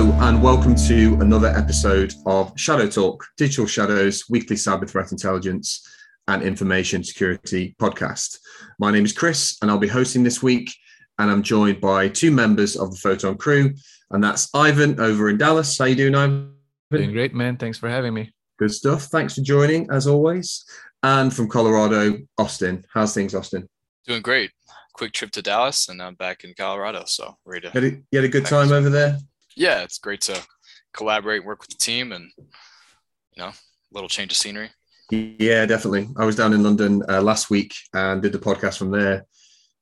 Hello, and welcome to another episode of ShadowTalk, Digital Shadows weekly cyber threat intelligence and information security podcast. My name is Chris, and I'll be hosting this week. And I'm joined by two members of the Photon crew, and that's Ivan over in Dallas. How you doing, Ivan? Doing great, man. Thanks for having me. Good stuff. Thanks for joining, as always. And from Colorado, Austin. How's things, Austin? Doing great. Quick trip to Dallas, and I'm back in Colorado. So ready to. You had a, you had a good time over there. Yeah, it's great to collaborate, work with the team, and you know, a little change of scenery. Yeah, definitely. I was down in London uh, last week and did the podcast from there.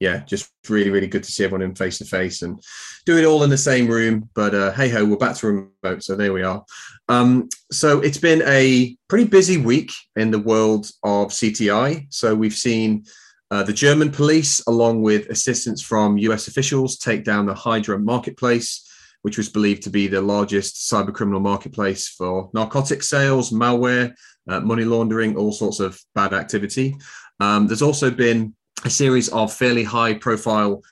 Yeah, just really, really good to see everyone in face to face and do it all in the same room. But uh, hey ho, we're back to remote, so there we are. Um, so it's been a pretty busy week in the world of CTI. So we've seen uh, the German police, along with assistance from US officials, take down the Hydra marketplace which was believed to be the largest cyber criminal marketplace for narcotic sales, malware, uh, money laundering, all sorts of bad activity. Um, there's also been a series of fairly high profile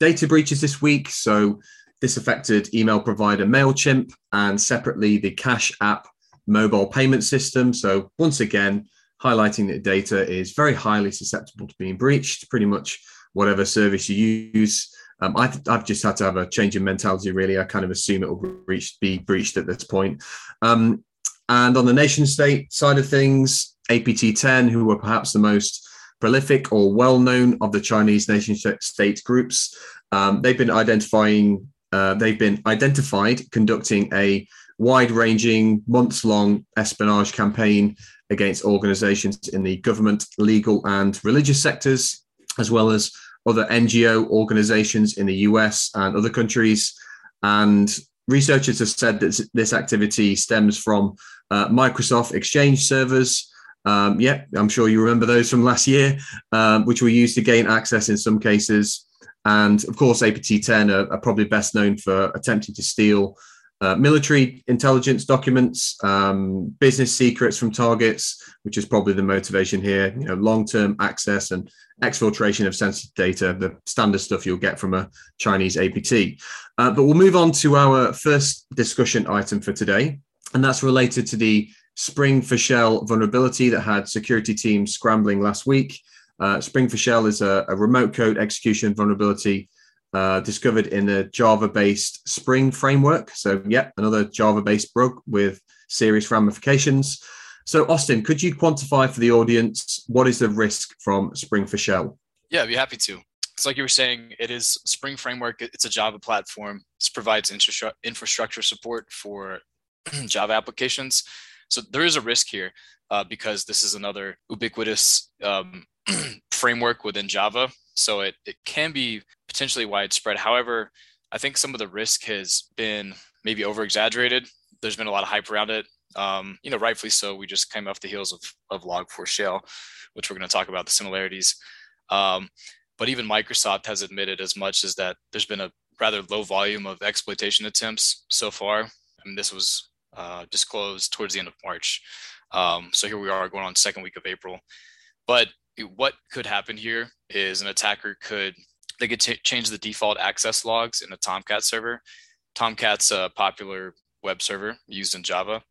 data breaches this week. So this affected email provider MailChimp and separately the Cash App mobile payment system. So once again, highlighting that data is very highly susceptible to being breached. Pretty much whatever service you use um, I, have just had to have a change in mentality. Really, I kind of assume it will reach, be breached at this point. Um, and on the nation state side of things, APT10, who were perhaps the most prolific or well known of the Chinese nation state groups, um, they've been identifying. Uh, they've been identified conducting a wide-ranging, months-long espionage campaign against organizations in the government, legal, and religious sectors, as well as other NGO organizations in the US and other countries. And researchers have said that this activity stems from uh, Microsoft Exchange servers. Um, yeah, I'm sure you remember those from last year, um, which were used to gain access in some cases. And of course, APT10 are, are probably best known for attempting to steal uh, military intelligence documents, um, business secrets from targets, which is probably the motivation here. You know, long-term access and exfiltration of sensitive data, the standard stuff you'll get from a Chinese APT. Uh, but we'll move on to our first discussion item for today, and that's related to the Spring4Shell vulnerability that had security teams scrambling last week. Uh, Spring4Shell is a, a remote code execution vulnerability uh, discovered in a Java-based Spring framework. So, yeah, another Java-based bug with serious ramifications. So, Austin, could you quantify for the audience what is the risk from Spring4Shell? Yeah, I'd be happy to. It's like you were saying, it is Spring Framework. It's a Java platform. This provides infrastructure support for Java applications. So there is a risk here uh, because this is another ubiquitous um, framework within Java. So it, it can be potentially widespread. However, I think some of the risk has been maybe over exaggerated. There's been a lot of hype around it. Um, you know, rightfully so. We just came off the heels of, of Log4Shell, which we're going to talk about the similarities. Um, but even Microsoft has admitted as much as that there's been a rather low volume of exploitation attempts so far. I mean, this was uh, disclosed towards the end of March. Um, so here we are going on second week of April. But what could happen here is an attacker could they could t- change the default access logs in a Tomcat server. Tomcat's a popular web server used in Java.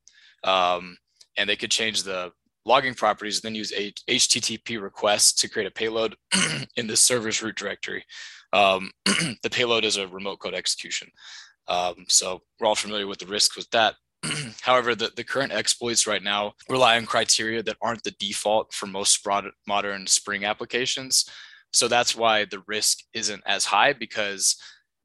Um, and they could change the logging properties, then use a HTTP requests to create a payload in the server's root directory. Um, the payload is a remote code execution. Um, so we're all familiar with the risks with that. However, the, the current exploits right now rely on criteria that aren't the default for most modern Spring applications. So that's why the risk isn't as high because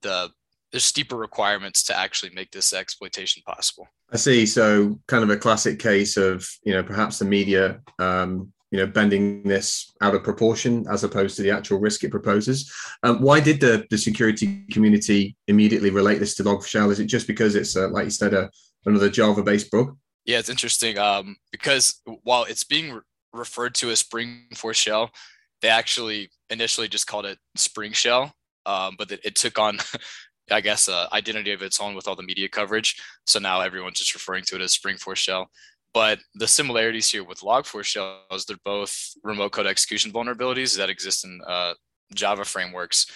the there's steeper requirements to actually make this exploitation possible. I see. So kind of a classic case of you know perhaps the media um, you know bending this out of proportion as opposed to the actual risk it proposes. Um, why did the the security community immediately relate this to Log4Shell? Is it just because it's uh, like you said a, another Java based bug? Yeah, it's interesting um, because while it's being re- referred to as Spring4Shell, they actually initially just called it Spring Shell, um, but it, it, took on, I guess, uh, identity of its own with all the media coverage. So now everyone's just referring to it as Spring4Shell. But the similarities here with Log4Shell is they're both remote code execution vulnerabilities that exist in uh, Java frameworks,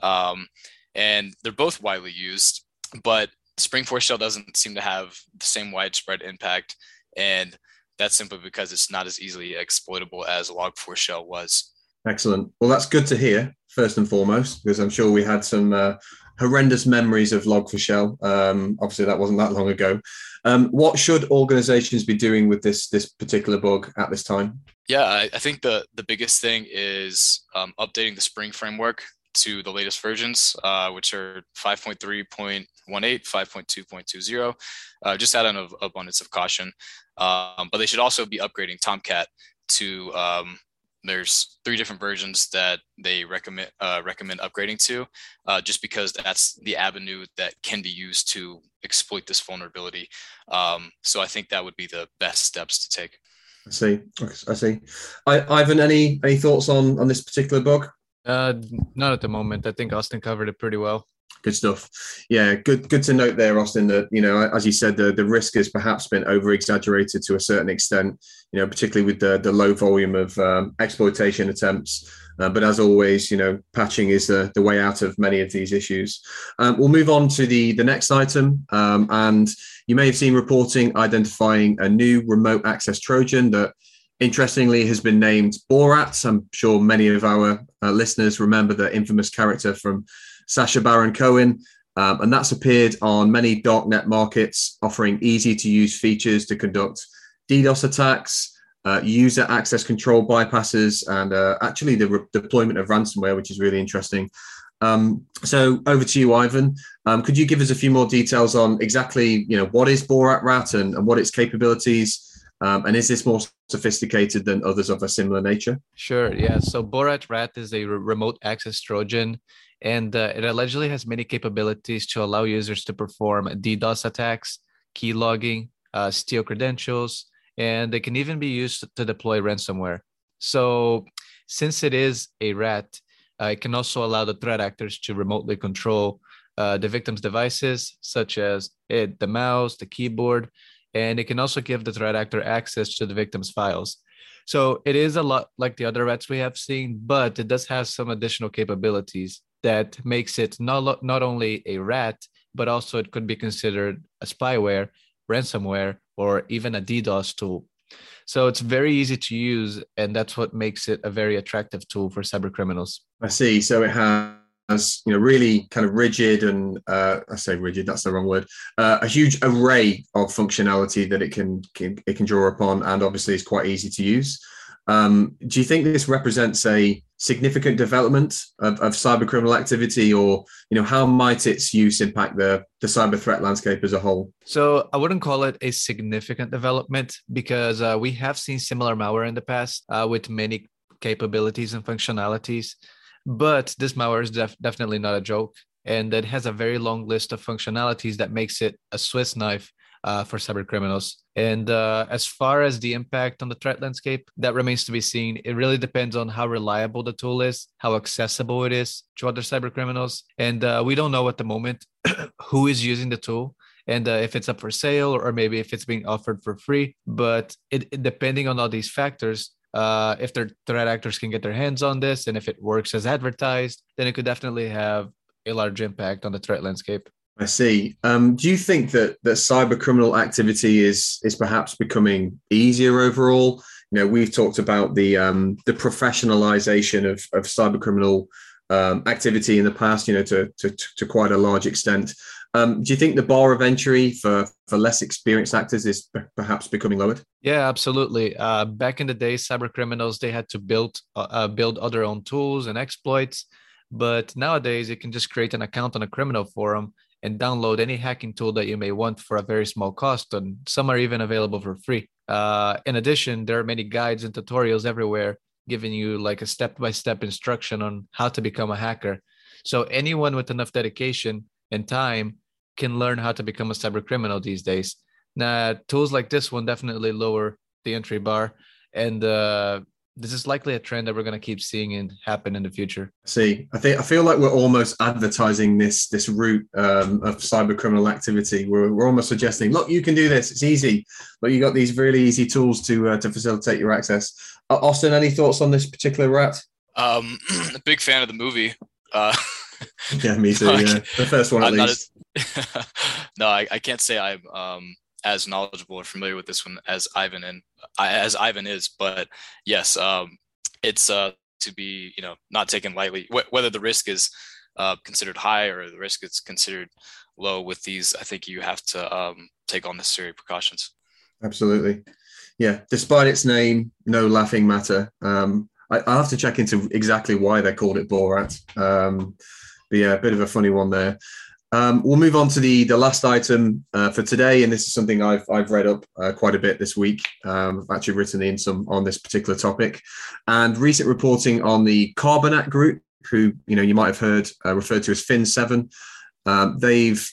um, and they're both widely used. But Spring4Shell doesn't seem to have the same widespread impact, and that's simply because it's not as easily exploitable as Log4Shell was. Excellent. Well, that's good to hear, first and foremost, because I'm sure we had some uh, horrendous memories of Log4Shell. Um, obviously, that wasn't that long ago. Um, what should organizations be doing with this this particular bug at this time? Yeah, I, I think the the biggest thing is um, updating the Spring framework to the latest versions, uh, which are 5.3.18, 5.2.20, uh, just out of abundance of caution. Um, but they should also be upgrading Tomcat to um, there's three different versions that they recommend uh, recommend upgrading to, uh, just because that's the avenue that can be used to exploit this vulnerability. Um, so I think that would be the best steps to take. I see. I see. I, Ivan, any any thoughts on on this particular bug? Uh, not at the moment. I think Austin covered it pretty well. Good stuff. Yeah, good. Good to note there, Austin. That you know, as you said, the the risk has perhaps been over exaggerated to a certain extent. You know, particularly with the the low volume of um, exploitation attempts. Uh, but as always, you know, patching is the, the way out of many of these issues. Um, we'll move on to the, the next item. Um, and you may have seen reporting identifying a new remote access Trojan that interestingly has been named Borat. I'm sure many of our uh, listeners remember the infamous character from Sacha Baron Cohen. Um, and that's appeared on many darknet markets, offering easy to use features to conduct DDoS attacks, uh, user access control bypasses, and uh, actually the re- deployment of ransomware, which is really interesting. Um, so over to you, Ivan. Um, could you give us a few more details on exactly, you know, what is Borat Rat and, and what its capabilities? Um, and is this more sophisticated than others of a similar nature? Sure. Yeah. So Borat Rat is a re- remote access Trojan and uh, it allegedly has many capabilities to allow users to perform DDoS attacks, key logging, uh, steal credentials, and they can even be used to deploy ransomware. So, since it is a rat, uh, it can also allow the threat actors to remotely control uh, the victim's devices, such as it, the mouse, the keyboard, and it can also give the threat actor access to the victim's files. So it is a lot like the other rats we have seen, but it does have some additional capabilities that makes it not, not only a rat, but also it could be considered a spyware, ransomware, or even a DDoS tool. So it's very easy to use, and that's what makes it a very attractive tool for cyber criminals. I see. So it has, you know, really kind of rigid and uh, I say rigid, that's the wrong word. Uh, a huge array of functionality that it can, can it can draw upon, and obviously it's quite easy to use. Um, do you think this represents a significant development of, of cyber criminal activity, or you know, how might its use impact the the cyber threat landscape as a whole? So I wouldn't call it a significant development because uh, we have seen similar malware in the past uh, with many capabilities and functionalities, but this malware is def- definitely not a joke, and it has a very long list of functionalities that makes it a Swiss knife uh, for cyber criminals. And uh, as far as the impact on the threat landscape, that remains to be seen. It really depends on how reliable the tool is, how accessible it is to other cyber criminals. And uh, we don't know at the moment who is using the tool and uh, if it's up for sale or maybe if it's being offered for free. But it, depending on all these factors, uh, if their threat actors can get their hands on this and if it works as advertised, then it could definitely have a large impact on the threat landscape. I see. Um, do you think that that cyber criminal activity is is perhaps becoming easier overall? You know, we've talked about the um, the professionalization of of cyber criminal um, activity in the past. You know, to to, to quite a large extent. Um, do you think the bar of entry for for less experienced actors is perhaps becoming lowered? Yeah, absolutely. Uh, back in the day, cyber criminals they had to build uh, uh build other own tools and exploits, but nowadays you can just create an account on a criminal forum and download any hacking tool that you may want for a very small cost, and some are even available for free. Uh, in addition, there are many guides and tutorials everywhere giving you like a step by step instruction on how to become a hacker. So anyone with enough dedication and time can learn how to become a cyber criminal these days. Now, tools like this one definitely lower the entry bar, and uh, this is likely a trend that we're going to keep seeing and happen in the future. See, I think I feel like we're almost advertising this this route um, of cyber criminal activity. We're, we're almost suggesting, look, you can do this. It's easy. But you got these really easy tools to uh, to facilitate your access. Uh, Austin, any thoughts on this particular rat? Um, a big fan of the movie. Uh, yeah, me too. yeah, the first one at I'm least. a- no, I, I can't say I'm um, as knowledgeable or familiar with this one as Ivan and as Ivan is, but yes, um, it's uh, to be you know not taken lightly. Wh- whether the risk is uh, considered high or the risk is considered low with these, I think you have to um, take all necessary precautions. Absolutely. Yeah. Despite its name, no laughing matter. Um, I, I'll have to check into exactly why they called it Borat. Um, but yeah, a bit of a funny one there. Um, we'll move on to the the last item uh, for today, and this is something I've I've read up uh, quite a bit this week. Um, I've actually written in some on this particular topic, and recent reporting on the Carbanak Group, who you know you might have heard uh, referred to as Fin Seven. Um, they've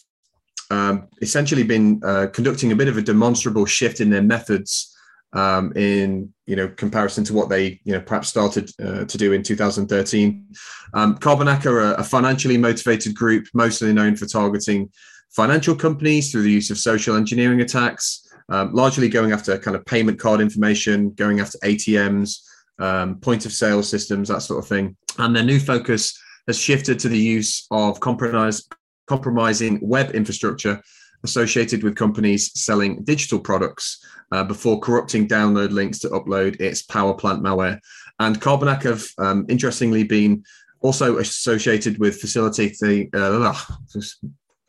um, essentially been uh, conducting a bit of a demonstrable shift in their methods um, in you know comparison to what they you know perhaps started uh, to do in 2013. Um, Carbanak are a, financially motivated group, mostly known for targeting financial companies through the use of social engineering attacks, um, largely going after kind of payment card information, going after ATMs, um, point of sale systems, that sort of thing. And their new focus has shifted to the use of compromise, compromising web infrastructure associated with companies selling digital products uh, before corrupting download links to upload its PowerPlant malware. And Carbanak have um, interestingly been also associated with facilitating, uh,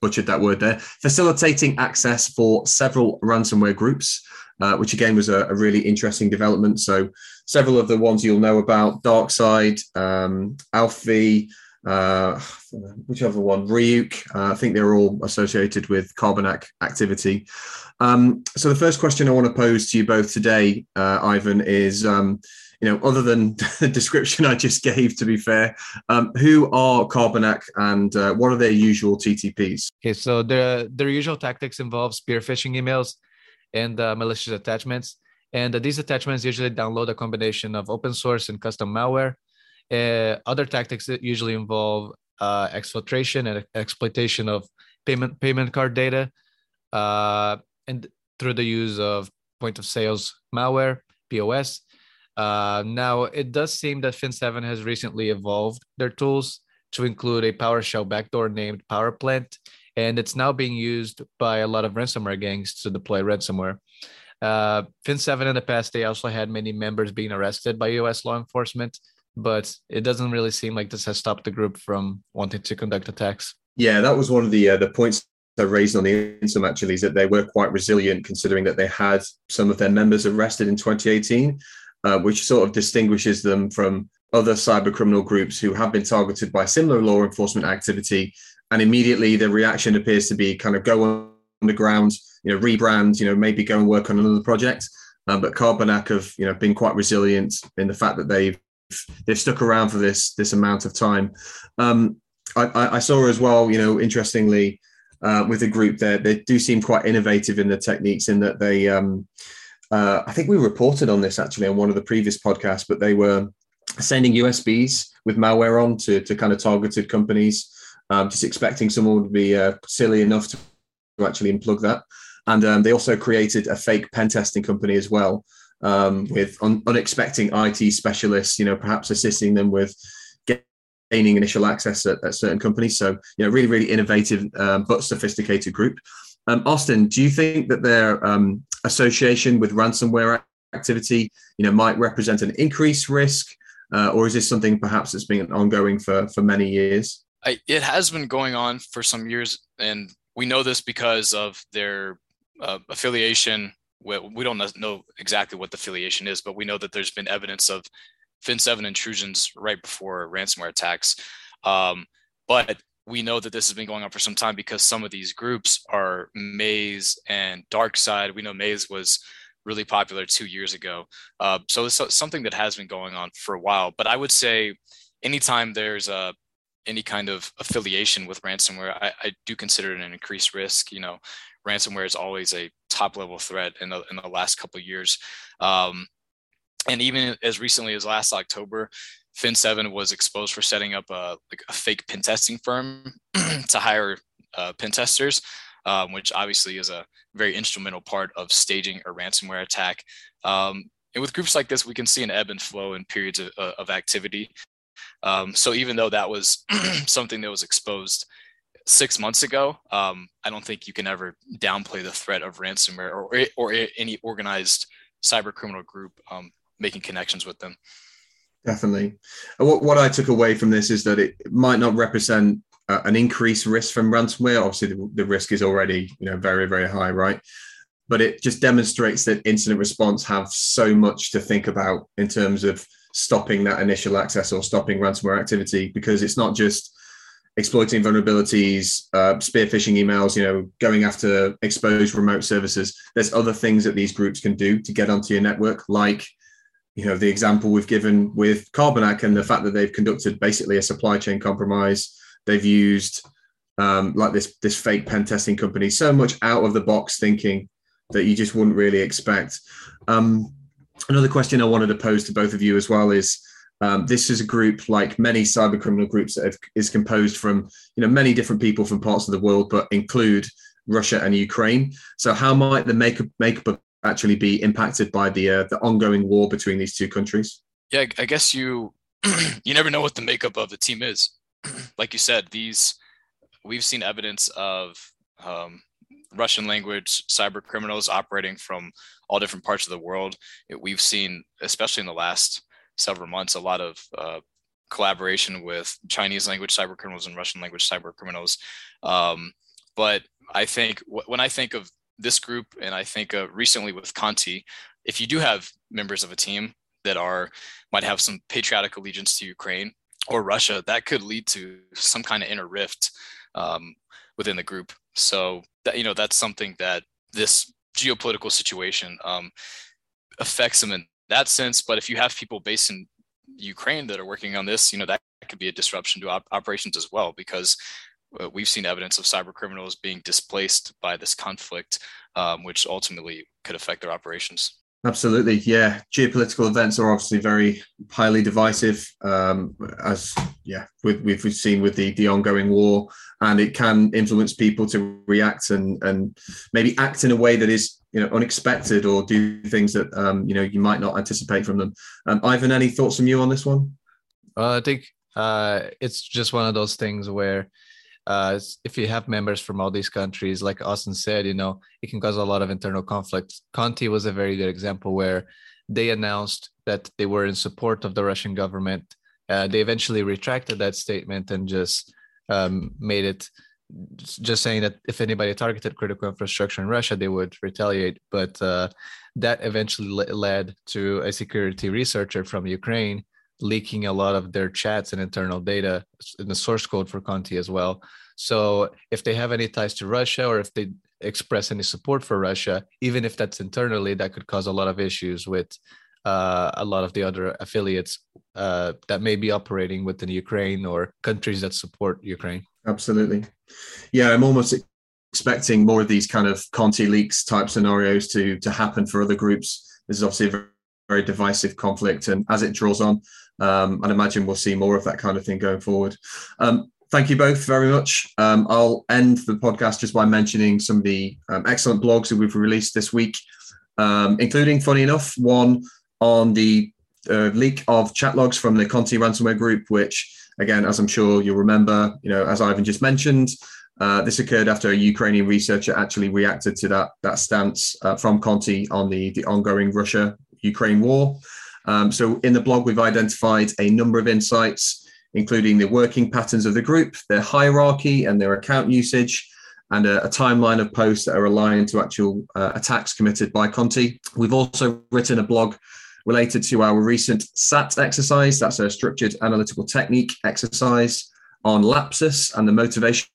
butchered that word there, facilitating access for several ransomware groups. Uh, which again was a, a, really interesting development. So, several of the ones you'll know about DarkSide, um, ALPHV, uh, which other one? Ryuk. Uh, I think they're all associated with Carbanak activity. Um, so the first question I want to pose to you both today, uh, Ivan, is um, you know, other than the description I just gave, to be fair, um, who are Carbanak and uh, what are their usual TTPs? Okay, so their their usual tactics involve spear phishing emails and uh, malicious attachments. And uh, these attachments usually download a combination of open source and custom malware uh, other tactics that usually involve uh, exfiltration and exploitation of payment payment card data, uh, and through the use of point of sales malware (POS). Uh, now, it does seem that Fin7 has recently evolved their tools to include a PowerShell backdoor named PowerPlant, and it's now being used by a lot of ransomware gangs to deploy ransomware. Uh, Fin7 in the past, they also had many members being arrested by US law enforcement but it doesn't really seem like this has stopped the group from wanting to conduct attacks. Yeah, that was one of the uh, the points I raised on the Intsum actually is that they were quite resilient considering that they had some of their members arrested in 2018, uh, which sort of distinguishes them from other cyber criminal groups who have been targeted by similar law enforcement activity. And immediately the reaction appears to be kind of go underground, you know, rebrand, you know, maybe go and work on another project. Um, but Carbanak have, you know, been quite resilient in the fact that they've they've stuck around for this this amount of time. Um, I, I, saw as well, you know, interestingly, uh, with the group there, they do seem quite innovative in the techniques in that they, um, uh, I think we reported on this actually on one of the previous podcasts, but they were sending USBs with malware on to, to kind of targeted companies, um, just expecting someone would be uh, silly enough to actually unplug that. And um, they also created a fake pen testing company as well, um, with un- unexpected IT specialists, you know, perhaps assisting them with gaining initial access at, at certain companies. So, you know, really, really innovative um, but sophisticated group. Um, Austin, do you think that their um, association with ransomware activity, you know, might represent an increased risk, uh, or is this something perhaps that's been ongoing for for many years? I, it has been going on for some years, and we know this because of their uh, affiliation we don't know exactly what the affiliation is, but we know that there's been evidence of Fin7 intrusions right before ransomware attacks. Um, but we know that this has been going on for some time because some of these groups are Maze and DarkSide. We know Maze was really popular two years ago. Uh, so it's something that has been going on for a while. But I would say anytime there's a any kind of affiliation with ransomware, I, I do consider it an increased risk. You know, ransomware is always a top level threat in the in the last couple years. Um, and even as recently as last October, Fin7 was exposed for setting up a, like a fake pen testing firm to hire uh, pen testers, um, which obviously is a very instrumental part of staging a ransomware attack. Um, and with groups like this, we can see an ebb and flow in periods of, uh, of activity. Um, so even though that was something that was exposed six months ago, um, I don't think you can ever downplay the threat of ransomware or, or any organized cyber criminal group um, making connections with them. Definitely. What, what I took away from this is that it might not represent uh, an increased risk from ransomware. Obviously, the, the risk is already you know very very high, right? But it just demonstrates that incident response have so much to think about in terms of stopping that initial access or stopping ransomware activity because it's not just exploiting vulnerabilities, uh, spear phishing emails, you know, going after exposed remote services. There's other things that these groups can do to get onto your network, like, you know, the example we've given with Carbanak and the fact that they've conducted basically a supply chain compromise. They've used um, like this this fake pen testing company, so much out of the box thinking that you just wouldn't really expect. Um, another question I wanted to pose to both of you as well is um, this is a group like many cyber criminal groups that have, is composed from you know many different people from parts of the world, but include Russia and Ukraine. So how might the makeup makeup actually be impacted by the uh, the ongoing war between these two countries? Yeah, I guess you you never know what the makeup of the team is. like you said, these we've seen evidence of um, Russian language cyber criminals operating from all different parts of the world. We've seen, especially in the last several months a lot of uh, collaboration with Chinese language cyber criminals and Russian language cyber criminals. Um, but I think w- when I think of this group, and I think uh, recently with Conti, if you do have members of a team that are might have some patriotic allegiance to Ukraine or Russia, that could lead to some kind of inner rift um, within the group. So that you know that's something that this geopolitical situation um, affects them in that sense. But if you have people based in Ukraine that are working on this, you know, that could be a disruption to op- operations as well, because uh, we've seen evidence of cyber criminals being displaced by this conflict, um, which ultimately could affect their operations. Absolutely, yeah. Geopolitical events are obviously very highly divisive, um, as yeah, with, we've seen with the the ongoing war, and it can influence people to react and and maybe act in a way that is you know unexpected or do things that um, you know you might not anticipate from them. Um, Ivan, any thoughts from you on this one? Uh, I think uh, it's just one of those things where uh, if you have members from all these countries, like Austin said, you know, it can cause a lot of internal conflict. Conti was a very good example where they announced that they were in support of the Russian government. Uh, they eventually retracted that statement and just um, made it just saying that if anybody targeted critical infrastructure in Russia, they would retaliate. But uh, that eventually led to a security researcher from Ukraine leaking a lot of their chats and internal data in the source code for Conti as well. So if they have any ties to Russia or if they express any support for Russia, even if that's internally, that could cause a lot of issues with uh, a lot of the other affiliates uh, that may be operating within Ukraine or countries that support Ukraine. Absolutely. Yeah, I'm almost expecting more of these kind of Conti leaks type scenarios to to happen for other groups. This is obviously a very, divisive conflict, and as it draws on, um, I'd imagine we'll see more of that kind of thing going forward. Um, thank you both very much. Um, I'll end the podcast just by mentioning some of the um, excellent blogs that we've released this week, um, including, funny enough, one on the uh, leak of chat logs from the Conti ransomware group, which, again, as I'm sure you'll remember, you know, as Ivan just mentioned, uh, this occurred after a Ukrainian researcher actually reacted to that that stance uh, from Conti on the the ongoing Russia Ukraine war. Um, so in the blog, we've identified a number of insights, including the working patterns of the group, their hierarchy and their account usage, and a, a timeline of posts that are aligned to actual uh, attacks committed by Conti. We've also written a blog related to our recent SAT exercise. That's a structured analytical technique exercise on Lapsus$ and the motivations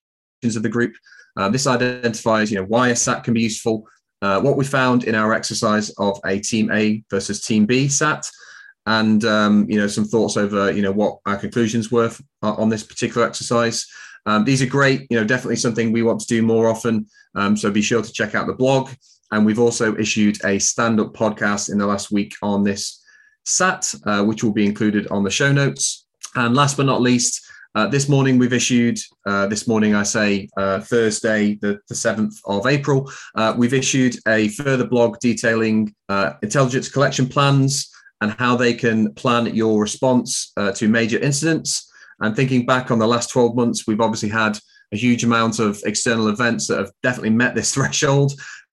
of the group. Uh, this identifies, you know, why a SAT can be useful, uh, what we found in our exercise of a Team A versus Team B SAT, and um, you know some thoughts over you know what our conclusions were uh, on this particular exercise. Um, these are great, you know, definitely something we want to do more often. Um, so be sure to check out the blog. And we've also issued a stand-up podcast in the last week on this SAT, uh, which will be included on the show notes. And last but not least, uh, this morning we've issued, uh, this morning I say uh, Thursday, the, the 7th of April, uh, we've issued a further blog detailing uh, intelligence collection plans and how they can plan your response uh, to major incidents. And thinking back on the last 12 months, we've obviously had a huge amount of external events that have definitely met this threshold.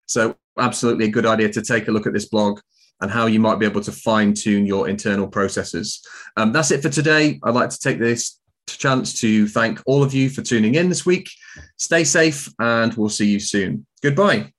So, absolutely a good idea to take a look at this blog and how you might be able to fine tune your internal processes. Um, that's it for today. I'd like to take this chance to thank all of you for tuning in this week. Stay safe, and we'll see you soon. Goodbye.